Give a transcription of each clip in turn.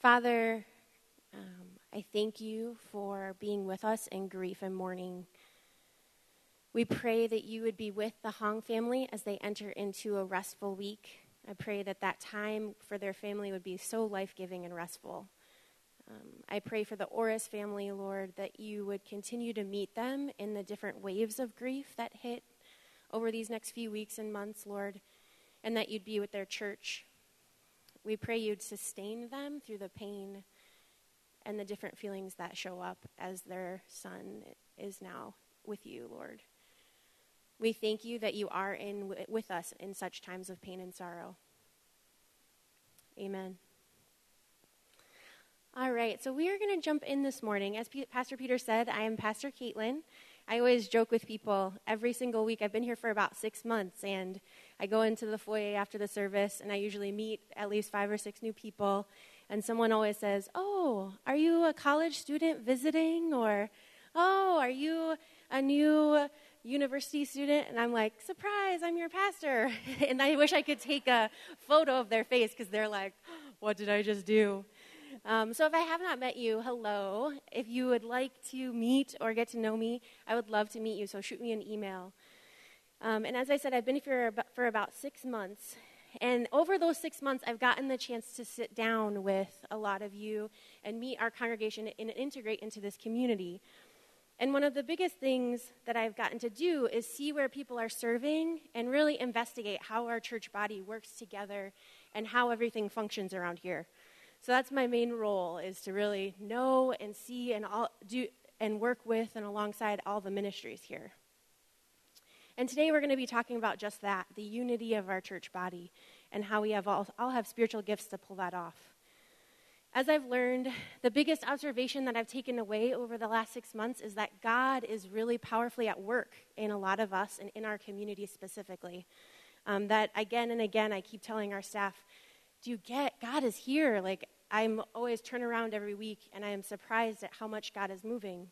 Father, um, I thank you for being with us in grief and mourning. We pray that you would be with the Hong family as they enter into a restful week. I pray that that time for their family would be so life giving and restful. Um, I pray for the Oris family, Lord, that you would continue to meet them in the different waves of grief that hit over these next few weeks and months, Lord, and that you'd be with their church. We pray you'd sustain them through the pain and the different feelings that show up as their son is now with you, Lord. We thank you that you are in with us in such times of pain and sorrow. Amen. All right, so we are going to jump in this morning. As P- Pastor Peter said, I am Pastor Caitlin. I always joke with people every single week. I've been here for about six months, and I go into the foyer after the service, and I usually meet at least five or six new people. And someone always says, Oh, are you a college student visiting? Or, Oh, are you a new university student? And I'm like, Surprise, I'm your pastor. and I wish I could take a photo of their face because they're like, What did I just do? Um, so if I have not met you, hello. If you would like to meet or get to know me, I would love to meet you. So shoot me an email. Um, and as I said, I've been here for about six months. And over those six months, I've gotten the chance to sit down with a lot of you and meet our congregation and integrate into this community. And one of the biggest things that I've gotten to do is see where people are serving and really investigate how our church body works together and how everything functions around here. So that's my main role is to really know and see and all, do and work with and alongside all the ministries here. And today we're going to be talking about just that, the unity of our church body and how we have all, all have spiritual gifts to pull that off. As I've learned, the biggest observation that I've taken away over the last six months is that God is really powerfully at work in a lot of us and in our community specifically. Um, that again and again, I keep telling our staff, do you get God is here? Like, I'm always turn around every week and I am surprised at how much God is moving.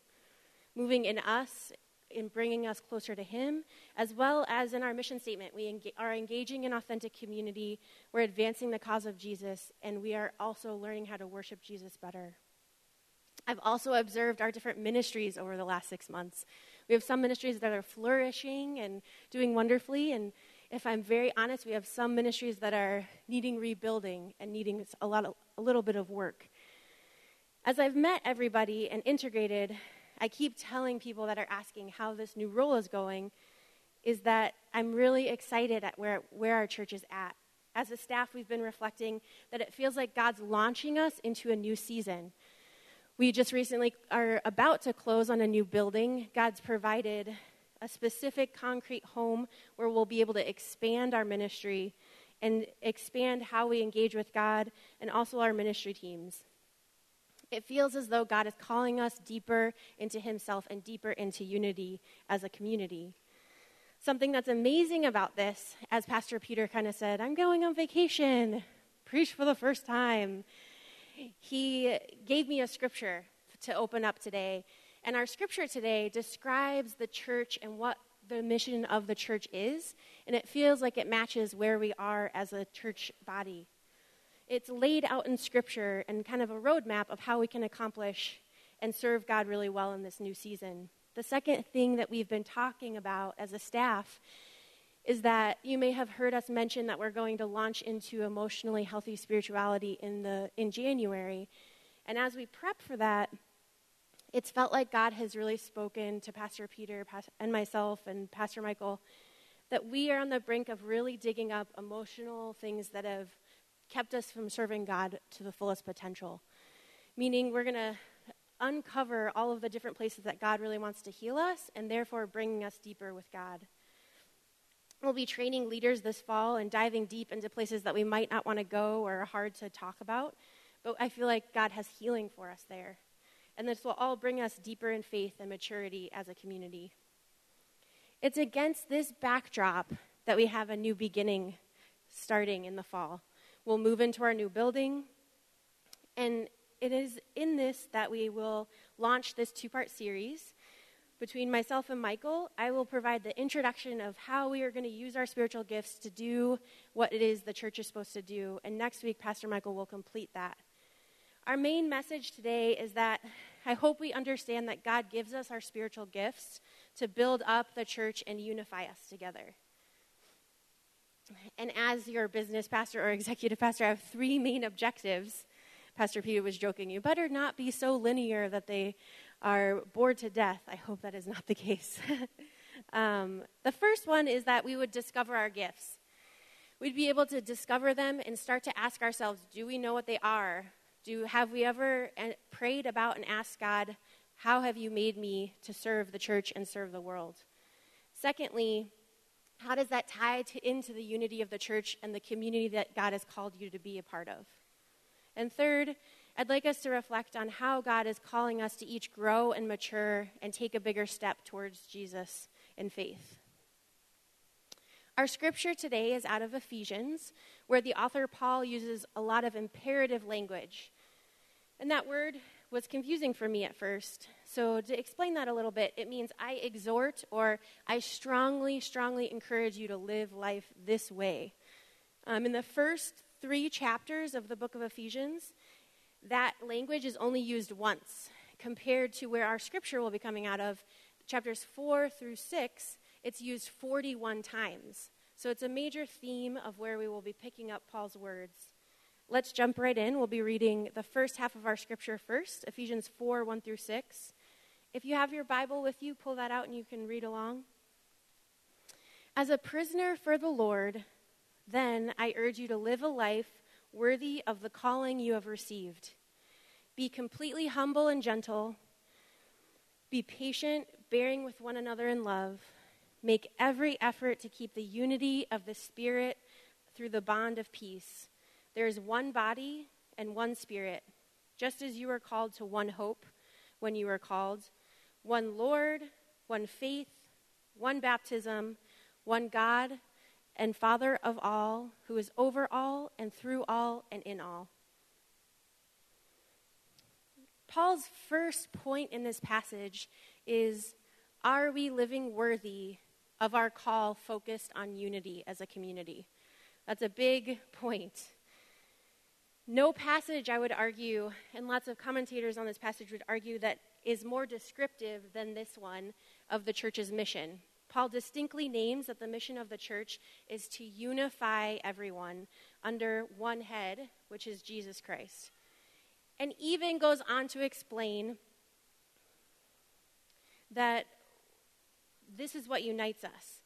Moving in us, in bringing us closer to Him, as well as in our mission statement. We enga- are engaging in authentic community, we're advancing the cause of Jesus, and we are also learning how to worship Jesus better. I've also observed our different ministries over the last six months. We have some ministries that are flourishing and doing wonderfully, and if I'm very honest, we have some ministries that are needing rebuilding and needing a, lot of, a little bit of work. As I've met everybody and integrated, I keep telling people that are asking how this new role is going is that I'm really excited at where, where our church is at. As a staff, we've been reflecting that it feels like God's launching us into a new season. We just recently are about to close on a new building. God's provided a specific concrete home where we'll be able to expand our ministry and expand how we engage with God and also our ministry teams. It feels as though God is calling us deeper into Himself and deeper into unity as a community. Something that's amazing about this, as Pastor Peter kind of said, I'm going on vacation, preach for the first time. He gave me a scripture to open up today and our scripture today describes the church and what the mission of the church is, and it feels like it matches where we are as a church body. It's laid out in scripture and kind of a roadmap of how we can accomplish and serve God really well in this new season. The second thing that we've been talking about as a staff is that you may have heard us mention that we're going to launch into emotionally healthy spirituality in the in January. And as we prep for that, it's felt like God has really spoken to Pastor Peter and myself and Pastor Michael that we are on the brink of really digging up emotional things that have kept us from serving God to the fullest potential. Meaning, we're going to uncover all of the different places that God really wants to heal us and therefore bringing us deeper with God. We'll be training leaders this fall and diving deep into places that we might not want to go or are hard to talk about, but I feel like God has healing for us there and this will all bring us deeper in faith and maturity as a community. It's against this backdrop that we have a new beginning starting in the fall. We'll move into our new building, and it is in this that we will launch this two part series. Between myself and Michael, I will provide the introduction of how we are going to use our spiritual gifts to do what it is the church is supposed to do. And next week, Pastor Michael will complete that. Our main message today is that I hope we understand that God gives us our spiritual gifts to build up the church and unify us together. And as your business pastor or executive pastor, I have three main objectives. Pastor Peter was joking, you better not be so linear that they are bored to death. I hope that is not the case. um, the first one is that we would discover our gifts. We'd be able to discover them and start to ask ourselves do we know what they are? Do, have we ever uh, prayed about and asked God, how have you made me to serve the church and serve the world? Secondly, how does that tie to, into the unity of the church and the community that God has called you to be a part of? And third, I'd like us to reflect on how God is calling us to each grow and mature and take a bigger step towards Jesus in faith. Our scripture today is out of Ephesians, where the author Paul uses a lot of imperative language. And that word was confusing for me at first. So, to explain that a little bit, it means I exhort or I strongly, strongly encourage you to live life this way. Um, in the first three chapters of the book of Ephesians, that language is only used once compared to where our scripture will be coming out of. Chapters 4 through 6, it's used 41 times. So it's a major theme of where we will be picking up Paul's words. Let's jump right in. We'll be reading the first half of our scripture first, Ephesians 4 1 through 6. If you have your Bible with you, pull that out and you can read along. As a prisoner for the Lord, then I urge you to live a life worthy of the calling you have received. Be completely humble and gentle. Be patient, bearing with one another in love. Make every effort to keep the unity of the Spirit through the bond of peace. There is one body and one Spirit, just as you were called to one hope when you were called, one Lord, one faith, one baptism, one God and Father of all, who is over all and through all and in all. Paul's first point in this passage is Are we living worthy of our call focused on unity as a community? That's a big point. No passage, I would argue, and lots of commentators on this passage would argue, that is more descriptive than this one of the church's mission. Paul distinctly names that the mission of the church is to unify everyone under one head, which is Jesus Christ. And even goes on to explain that this is what unites us.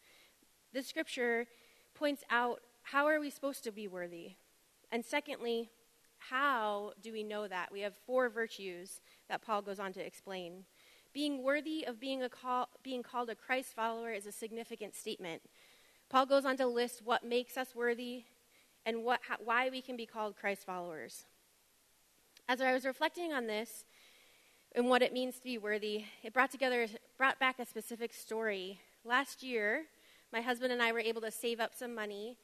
This scripture points out how are we supposed to be worthy? And secondly, how do we know that? We have four virtues that Paul goes on to explain. Being worthy of being, a call, being called a Christ follower is a significant statement. Paul goes on to list what makes us worthy and what, how, why we can be called Christ followers. As I was reflecting on this and what it means to be worthy, it brought together, brought back a specific story. Last year, my husband and I were able to save up some money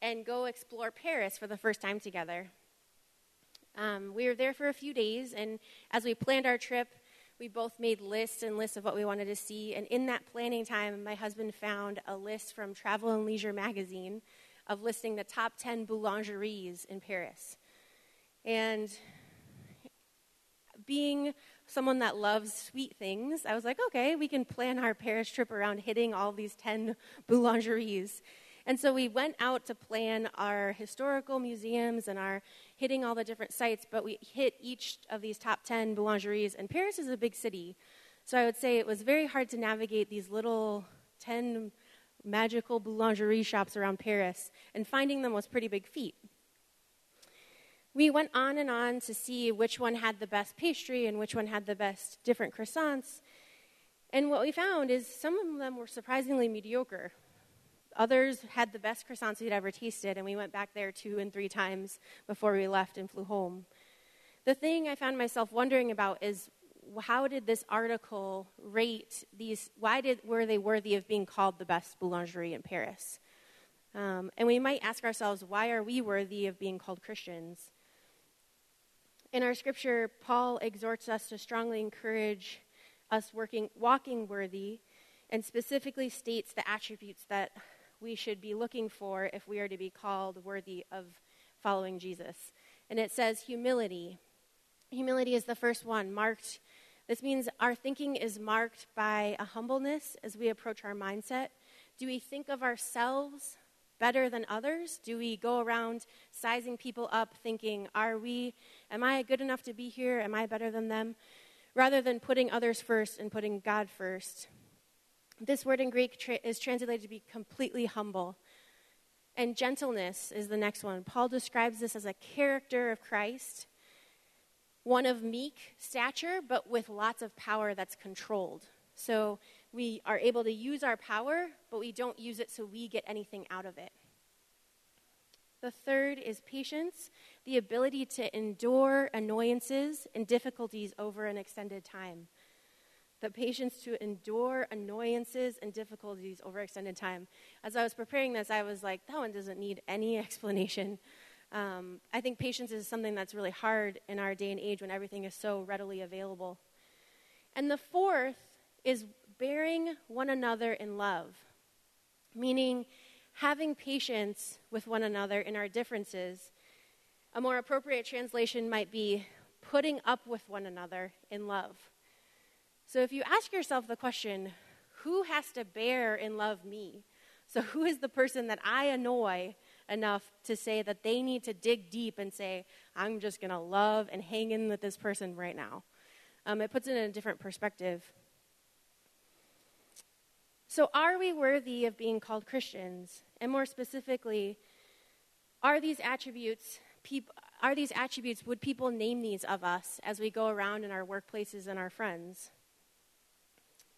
and go explore Paris for the first time together. Um, we were there for a few days, and as we planned our trip, we both made lists and lists of what we wanted to see. And in that planning time, my husband found a list from Travel and Leisure magazine of listing the top 10 boulangeries in Paris. And being someone that loves sweet things, I was like, okay, we can plan our Paris trip around hitting all these 10 boulangeries. And so we went out to plan our historical museums and our hitting all the different sites, but we hit each of these top 10 boulangeries. And Paris is a big city. So I would say it was very hard to navigate these little 10 magical boulangerie shops around Paris, and finding them was pretty big feat. We went on and on to see which one had the best pastry and which one had the best different croissants. And what we found is some of them were surprisingly mediocre. Others had the best croissants we'd ever tasted, and we went back there two and three times before we left and flew home. The thing I found myself wondering about is how did this article rate these? Why did were they worthy of being called the best boulangerie in Paris? Um, and we might ask ourselves, why are we worthy of being called Christians? In our scripture, Paul exhorts us to strongly encourage us working, walking worthy, and specifically states the attributes that we should be looking for if we are to be called worthy of following Jesus. And it says humility, Humility is the first one, marked. This means our thinking is marked by a humbleness as we approach our mindset. Do we think of ourselves better than others? Do we go around sizing people up thinking, are we, am I good enough to be here? Am I better than them? Rather than putting others first and putting God first. This word in Greek tra- is translated to be completely humble. And gentleness is the next one. Paul describes this as a character of Christ, one of meek stature, but with lots of power that's controlled. So we are able to use our power, but we don't use it so we get anything out of it. The third is patience, the ability to endure annoyances and difficulties over an extended time. The patience to endure annoyances and difficulties over extended time. As I was preparing this, I was like, that one doesn't need any explanation. Um, I think patience is something that's really hard in our day and age when everything is so readily available. And the fourth is bearing one another in love, meaning having patience with one another in our differences. A more appropriate translation might be putting up with one another in love. So if you ask yourself the question, who has to bear and love me? So who is the person that I annoy enough to say that they need to dig deep and say, I'm just going to love and hang in with this person right now? Um, it puts it in a different perspective. So, are we worthy of being called Christians? And more specifically, are these attributes peop- are these attributes would people name these of us as we go around in our workplaces and our friends?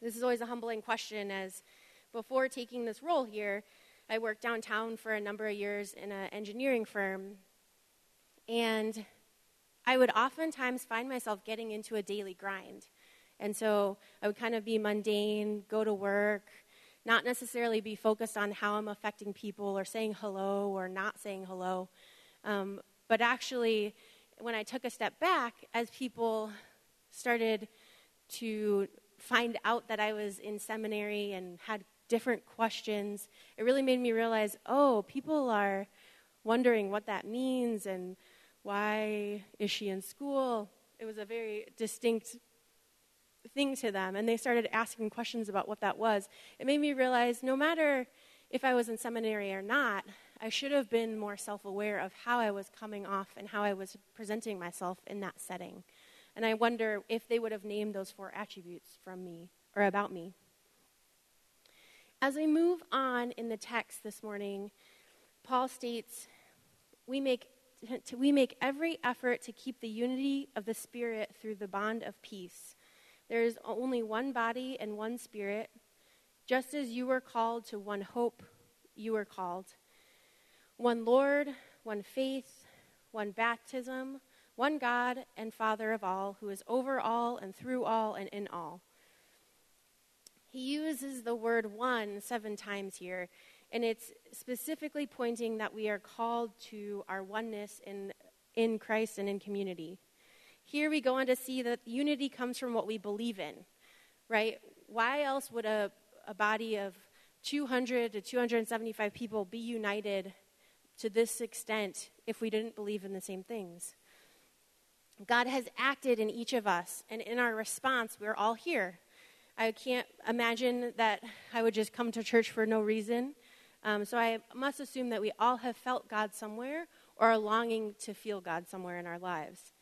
This is always a humbling question as before taking this role here, I worked downtown for a number of years in an engineering firm. And I would oftentimes find myself getting into a daily grind. And so I would kind of be mundane, go to work, not necessarily be focused on how I'm affecting people or saying hello or not saying hello. Um, but actually, when I took a step back, as people started to find out that I was in seminary and had different questions, it really made me realize oh, people are wondering what that means and why is she in school. It was a very distinct thing to them, and they started asking questions about what that was. It made me realize no matter if I was in seminary or not, I should have been more self aware of how I was coming off and how I was presenting myself in that setting. And I wonder if they would have named those four attributes from me or about me. As we move on in the text this morning, Paul states, we make, we make every effort to keep the unity of the Spirit through the bond of peace. There is only one body and one spirit. Just as you were called to one hope, you were called. One Lord, one faith, one baptism, one God and Father of all, who is over all and through all and in all. He uses the word one seven times here, and it's specifically pointing that we are called to our oneness in, in Christ and in community. Here we go on to see that unity comes from what we believe in, right? Why else would a, a body of 200 to 275 people be united to this extent if we didn't believe in the same things? God has acted in each of us, and in our response, we're all here. I can't imagine that I would just come to church for no reason. Um, so I must assume that we all have felt God somewhere or are longing to feel God somewhere in our lives.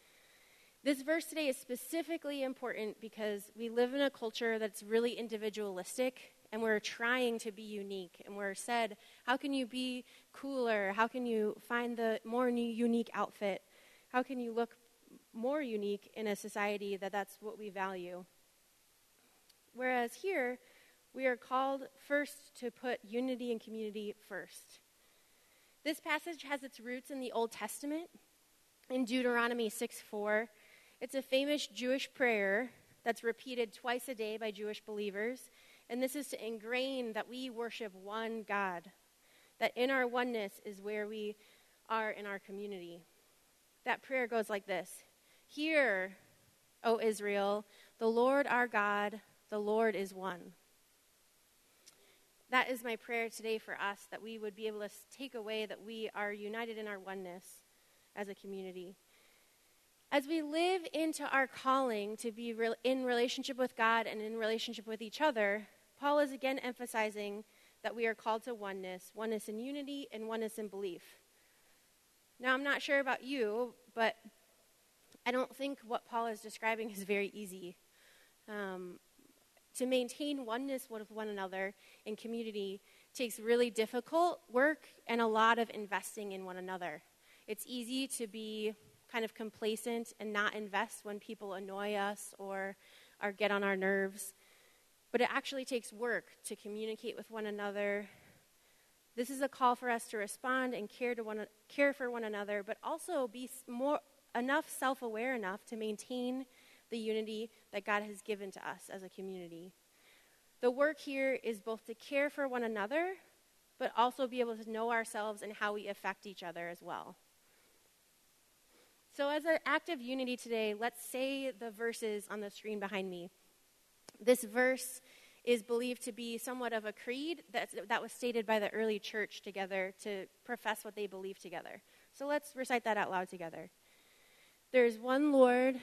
This verse today is specifically important because we live in a culture that's really individualistic and we're trying to be unique. And we're said, how can you be cooler? How can you find the more unique outfit? How can you look more unique in a society that that's what we value? Whereas here, we are called first to put unity and community first. This passage has its roots in the Old Testament, in Deuteronomy 6 4. It's a famous Jewish prayer that's repeated twice a day by Jewish believers. And this is to ingrain that we worship one God, that in our oneness is where we are in our community. That prayer goes like this Hear, O Israel, the Lord our God, the Lord is one. That is my prayer today for us, that we would be able to take away that we are united in our oneness as a community. As we live into our calling to be re- in relationship with God and in relationship with each other, Paul is again emphasizing that we are called to oneness oneness in unity and oneness in belief. Now, I'm not sure about you, but I don't think what Paul is describing is very easy. Um, to maintain oneness with one another in community takes really difficult work and a lot of investing in one another. It's easy to be kind of complacent and not invest when people annoy us or, or get on our nerves. But it actually takes work to communicate with one another. This is a call for us to respond and care, to one, care for one another, but also be more, enough self aware enough to maintain the unity that God has given to us as a community. The work here is both to care for one another, but also be able to know ourselves and how we affect each other as well. So, as an act of unity today, let's say the verses on the screen behind me. This verse is believed to be somewhat of a creed that, that was stated by the early church together to profess what they believe together. So, let's recite that out loud together. There is one Lord,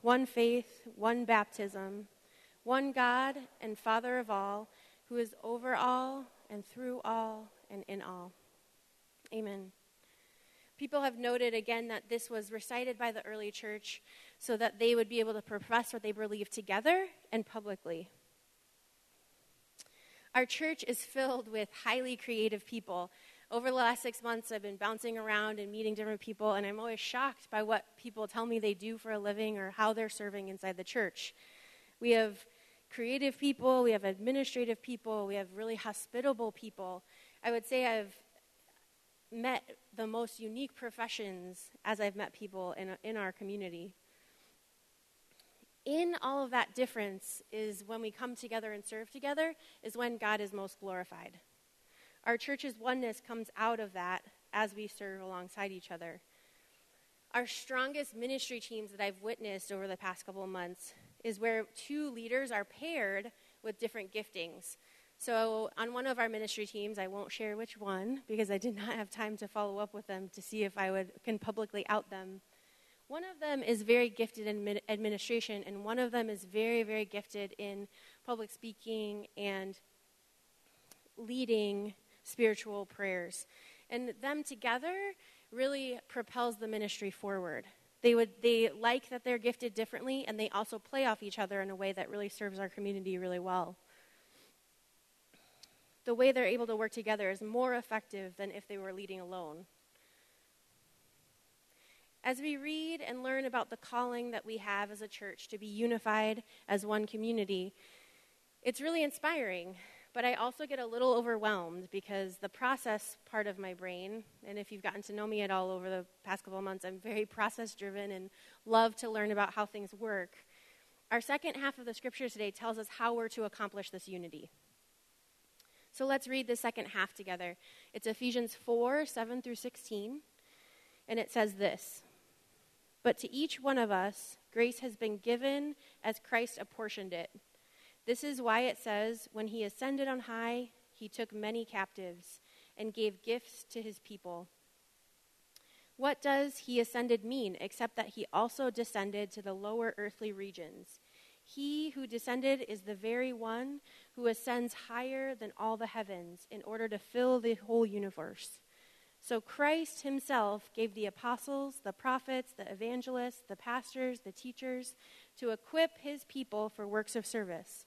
one faith, one baptism, one God and Father of all, who is over all and through all and in all. Amen. People have noted again that this was recited by the early church so that they would be able to profess what they believe together and publicly. Our church is filled with highly creative people. Over the last six months, I've been bouncing around and meeting different people, and I'm always shocked by what people tell me they do for a living or how they're serving inside the church. We have creative people, we have administrative people, we have really hospitable people. I would say I've met the most unique professions as I've met people in, in our community. In all of that difference is when we come together and serve together, is when God is most glorified. Our church's oneness comes out of that as we serve alongside each other. Our strongest ministry teams that I've witnessed over the past couple of months is where two leaders are paired with different giftings. So, on one of our ministry teams, I won't share which one because I did not have time to follow up with them to see if I would can publicly out them. One of them is very gifted in administration, and one of them is very, very gifted in public speaking and leading spiritual prayers. And them together really propels the ministry forward. They would they like that they're gifted differently, and they also play off each other in a way that really serves our community really well the way they're able to work together is more effective than if they were leading alone. As we read and learn about the calling that we have as a church to be unified as one community, it's really inspiring. But I also get a little overwhelmed because the process part of my brain, and if you've gotten to know me at all over the past couple of months, I'm very process driven and love to learn about how things work. Our second half of the scripture today tells us how we're to accomplish this unity. So let's read the second half together. It's Ephesians 4 7 through 16. And it says this But to each one of us, grace has been given as Christ apportioned it. This is why it says, When he ascended on high, he took many captives and gave gifts to his people. What does he ascended mean except that he also descended to the lower earthly regions? He who descended is the very one who ascends higher than all the heavens in order to fill the whole universe. So Christ himself gave the apostles, the prophets, the evangelists, the pastors, the teachers to equip his people for works of service,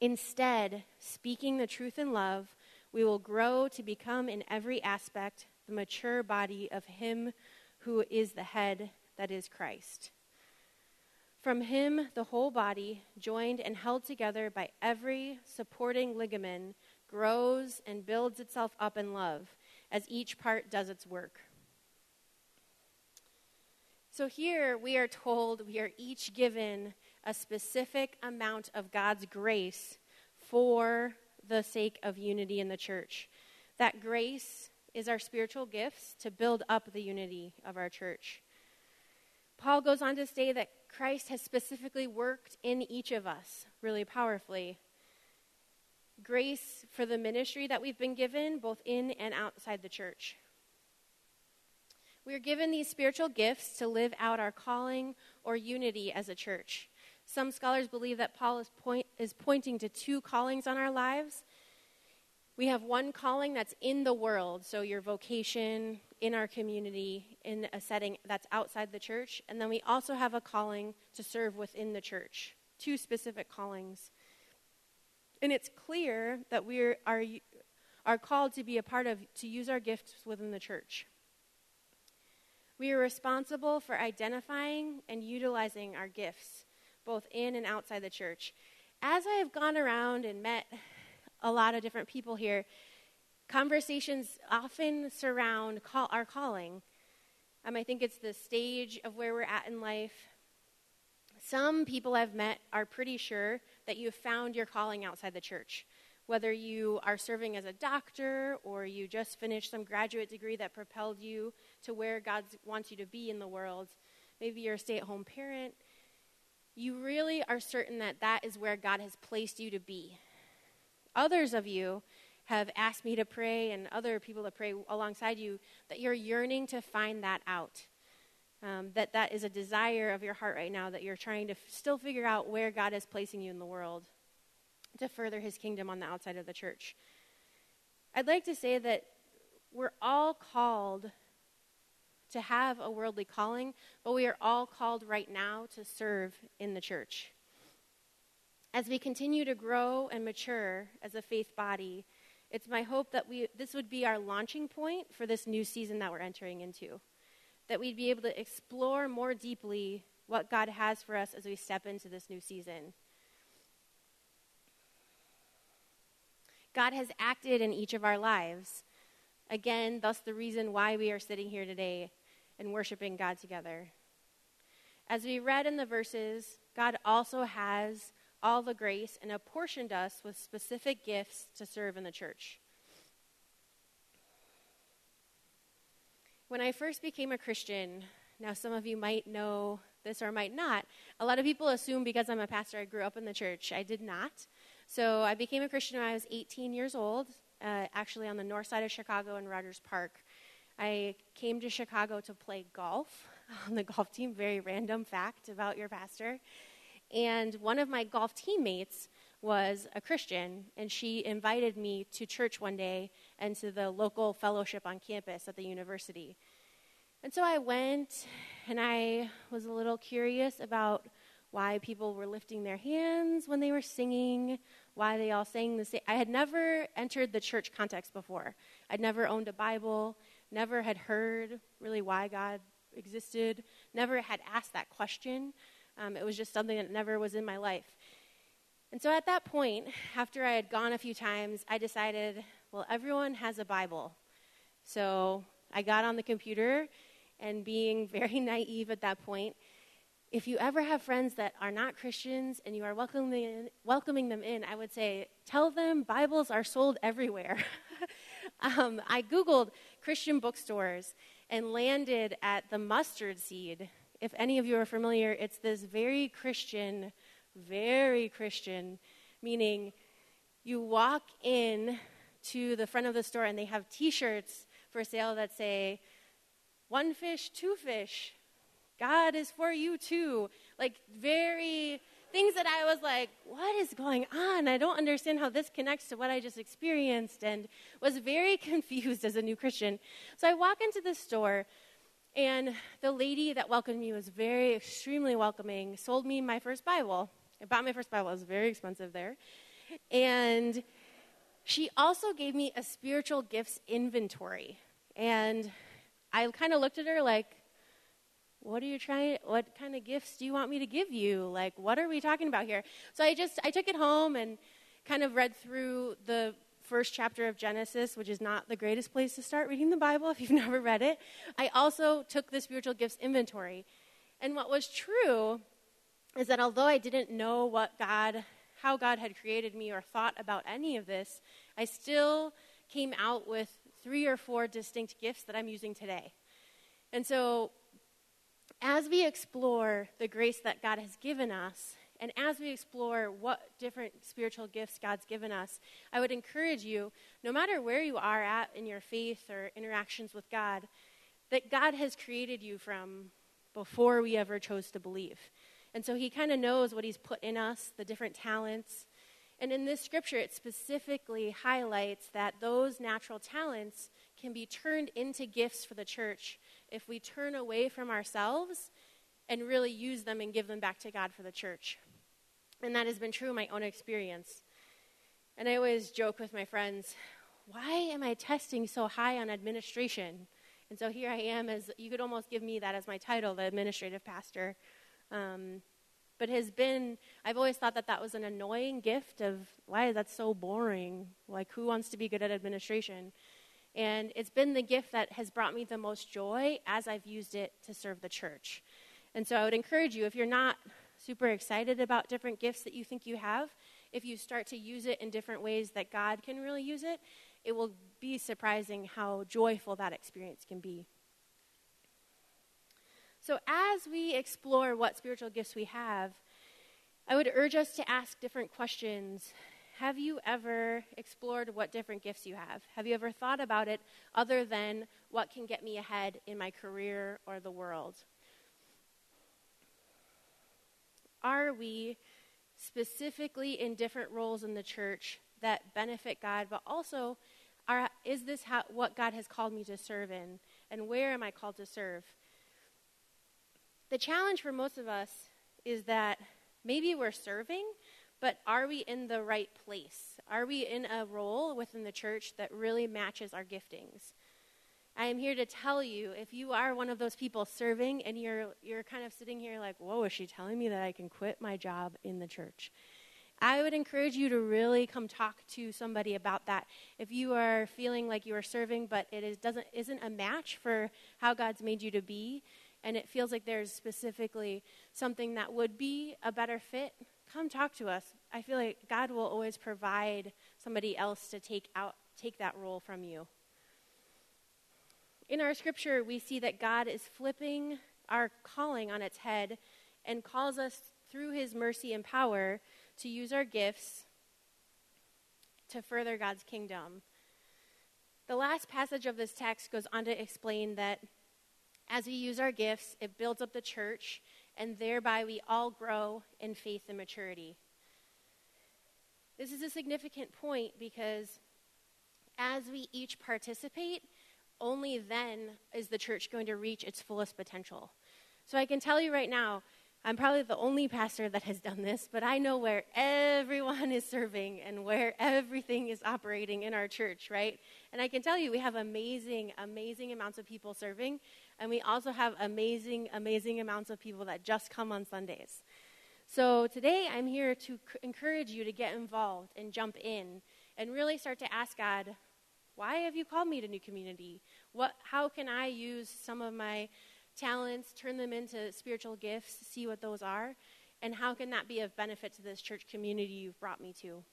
Instead, speaking the truth in love, we will grow to become in every aspect the mature body of Him who is the head, that is Christ. From him, the whole body, joined and held together by every supporting ligament, grows and builds itself up in love as each part does its work. So here we are told we are each given a specific amount of God's grace for the sake of unity in the church. That grace is our spiritual gifts to build up the unity of our church. Paul goes on to say that Christ has specifically worked in each of us really powerfully. Grace for the ministry that we've been given, both in and outside the church. We are given these spiritual gifts to live out our calling or unity as a church. Some scholars believe that Paul is, point, is pointing to two callings on our lives. We have one calling that's in the world, so your vocation in our community, in a setting that's outside the church. And then we also have a calling to serve within the church. Two specific callings. And it's clear that we are, are called to be a part of, to use our gifts within the church. We are responsible for identifying and utilizing our gifts, both in and outside the church. As I have gone around and met a lot of different people here, conversations often surround call, our calling. Um, I think it's the stage of where we're at in life. Some people I've met are pretty sure that you have found your calling outside the church whether you are serving as a doctor or you just finished some graduate degree that propelled you to where God wants you to be in the world, maybe you're a stay at home parent, you really are certain that that is where God has placed you to be. Others of you have asked me to pray and other people to pray alongside you that you're yearning to find that out. Um, that that is a desire of your heart right now that you're trying to f- still figure out where God is placing you in the world to further his kingdom on the outside of the church. I'd like to say that we're all called to have a worldly calling, but we are all called right now to serve in the church. As we continue to grow and mature as a faith body, it's my hope that we, this would be our launching point for this new season that we're entering into. That we'd be able to explore more deeply what God has for us as we step into this new season. God has acted in each of our lives. Again, thus the reason why we are sitting here today and worshiping God together. As we read in the verses, God also has all the grace and apportioned us with specific gifts to serve in the church. When I first became a Christian, now some of you might know this or might not, a lot of people assume because I'm a pastor I grew up in the church. I did not. So I became a Christian when I was 18 years old, uh, actually on the north side of Chicago in Rogers Park. I came to Chicago to play golf on the golf team. Very random fact about your pastor. And one of my golf teammates was a Christian, and she invited me to church one day and to the local fellowship on campus at the university. And so I went, and I was a little curious about why people were lifting their hands when they were singing, why they all sang the same. I had never entered the church context before. I'd never owned a Bible, never had heard really why God existed, never had asked that question. Um, it was just something that never was in my life. And so at that point, after I had gone a few times, I decided, well, everyone has a Bible. So I got on the computer, and being very naive at that point, if you ever have friends that are not Christians and you are welcoming, welcoming them in, I would say, tell them Bibles are sold everywhere. um, I Googled Christian bookstores and landed at the Mustard Seed. If any of you are familiar, it's this very Christian, very Christian, meaning you walk in to the front of the store and they have t shirts for sale that say, one fish, two fish, God is for you too. Like, very things that I was like, what is going on? I don't understand how this connects to what I just experienced, and was very confused as a new Christian. So I walk into the store, and the lady that welcomed me was very, extremely welcoming, sold me my first Bible. I bought my first Bible, it was very expensive there. And she also gave me a spiritual gifts inventory. And I kind of looked at her like, what are you trying what kind of gifts do you want me to give you? Like what are we talking about here? So i just i took it home and kind of read through the first chapter of genesis which is not the greatest place to start reading the bible if you've never read it. I also took the spiritual gifts inventory. And what was true is that although I didn't know what God, how God had created me or thought about any of this, I still came out with three or four distinct gifts that I'm using today. And so, as we explore the grace that God has given us, and as we explore what different spiritual gifts God's given us, I would encourage you, no matter where you are at in your faith or interactions with God, that God has created you from before we ever chose to believe. And so he kind of knows what he's put in us, the different talents. And in this scripture, it specifically highlights that those natural talents can be turned into gifts for the church if we turn away from ourselves and really use them and give them back to God for the church. And that has been true in my own experience. And I always joke with my friends, why am I testing so high on administration? And so here I am, as you could almost give me that as my title, the administrative pastor. Um, but has been, I've always thought that that was an annoying gift of why is that so boring? Like, who wants to be good at administration? And it's been the gift that has brought me the most joy as I've used it to serve the church. And so I would encourage you, if you're not super excited about different gifts that you think you have, if you start to use it in different ways that God can really use it, it will be surprising how joyful that experience can be. So, as we explore what spiritual gifts we have, I would urge us to ask different questions. Have you ever explored what different gifts you have? Have you ever thought about it other than what can get me ahead in my career or the world? Are we specifically in different roles in the church that benefit God, but also are, is this how, what God has called me to serve in? And where am I called to serve? The challenge for most of us is that maybe we're serving, but are we in the right place? Are we in a role within the church that really matches our giftings? I am here to tell you if you are one of those people serving and you're, you're kind of sitting here like, whoa, is she telling me that I can quit my job in the church? I would encourage you to really come talk to somebody about that. If you are feeling like you are serving, but it is, doesn't, isn't a match for how God's made you to be, and it feels like there's specifically something that would be a better fit, come talk to us. I feel like God will always provide somebody else to take out take that role from you. In our scripture, we see that God is flipping our calling on its head and calls us through his mercy and power to use our gifts to further God's kingdom. The last passage of this text goes on to explain that as we use our gifts, it builds up the church, and thereby we all grow in faith and maturity. This is a significant point because as we each participate, only then is the church going to reach its fullest potential. So I can tell you right now, I'm probably the only pastor that has done this, but I know where everyone is serving and where everything is operating in our church, right? And I can tell you, we have amazing, amazing amounts of people serving, and we also have amazing, amazing amounts of people that just come on Sundays. So today I'm here to encourage you to get involved and jump in and really start to ask God, why have you called me to New Community? What, how can I use some of my talents, turn them into spiritual gifts, see what those are? And how can that be of benefit to this church community you've brought me to?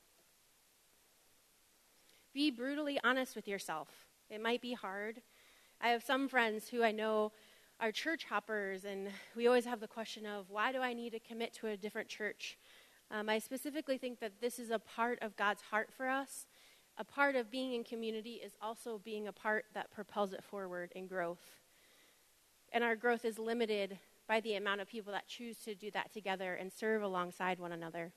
Be brutally honest with yourself. It might be hard. I have some friends who I know are church hoppers, and we always have the question of why do I need to commit to a different church? Um, I specifically think that this is a part of God's heart for us a part of being in community is also being a part that propels it forward in growth. And our growth is limited by the amount of people that choose to do that together and serve alongside one another.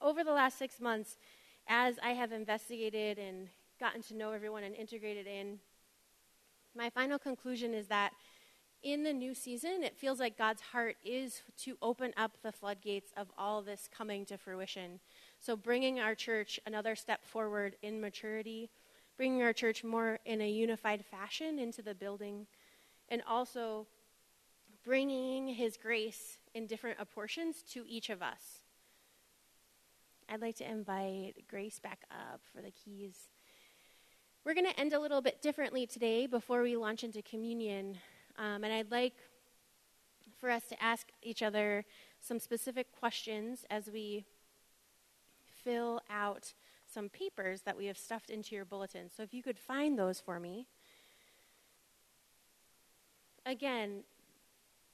Over the last six months, as I have investigated and gotten to know everyone and integrated in, my final conclusion is that in the new season, it feels like God's heart is to open up the floodgates of all this coming to fruition. So, bringing our church another step forward in maturity, bringing our church more in a unified fashion into the building, and also bringing His grace in different portions to each of us. I'd like to invite Grace back up for the keys. We're going to end a little bit differently today before we launch into communion. Um, and I'd like for us to ask each other some specific questions as we fill out some papers that we have stuffed into your bulletin. So if you could find those for me. Again,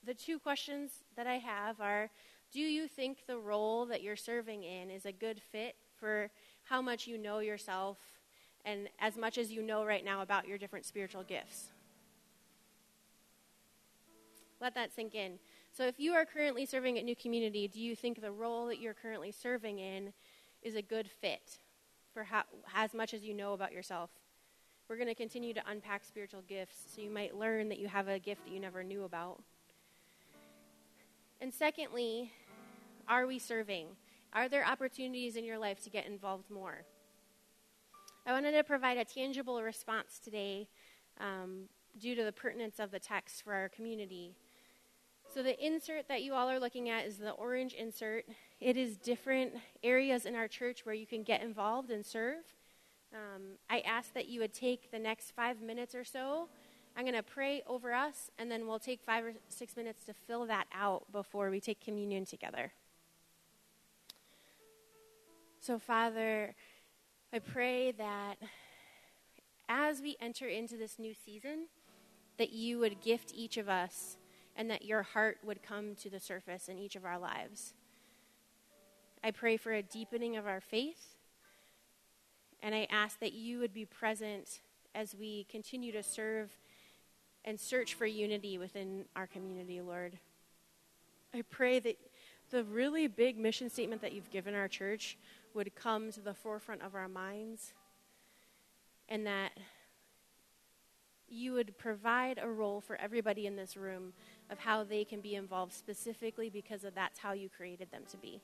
the two questions that I have are Do you think the role that you're serving in is a good fit for how much you know yourself and as much as you know right now about your different spiritual gifts? Let that sink in. So, if you are currently serving at New Community, do you think the role that you're currently serving in is a good fit for how, as much as you know about yourself? We're going to continue to unpack spiritual gifts so you might learn that you have a gift that you never knew about. And secondly, are we serving? Are there opportunities in your life to get involved more? I wanted to provide a tangible response today um, due to the pertinence of the text for our community. So, the insert that you all are looking at is the orange insert. It is different areas in our church where you can get involved and serve. Um, I ask that you would take the next five minutes or so. I'm going to pray over us, and then we'll take five or six minutes to fill that out before we take communion together. So, Father, I pray that as we enter into this new season, that you would gift each of us and that your heart would come to the surface in each of our lives. I pray for a deepening of our faith, and I ask that you would be present as we continue to serve and search for unity within our community, Lord. I pray that the really big mission statement that you've given our church would come to the forefront of our minds and that you would provide a role for everybody in this room of how they can be involved specifically because of that's how you created them to be.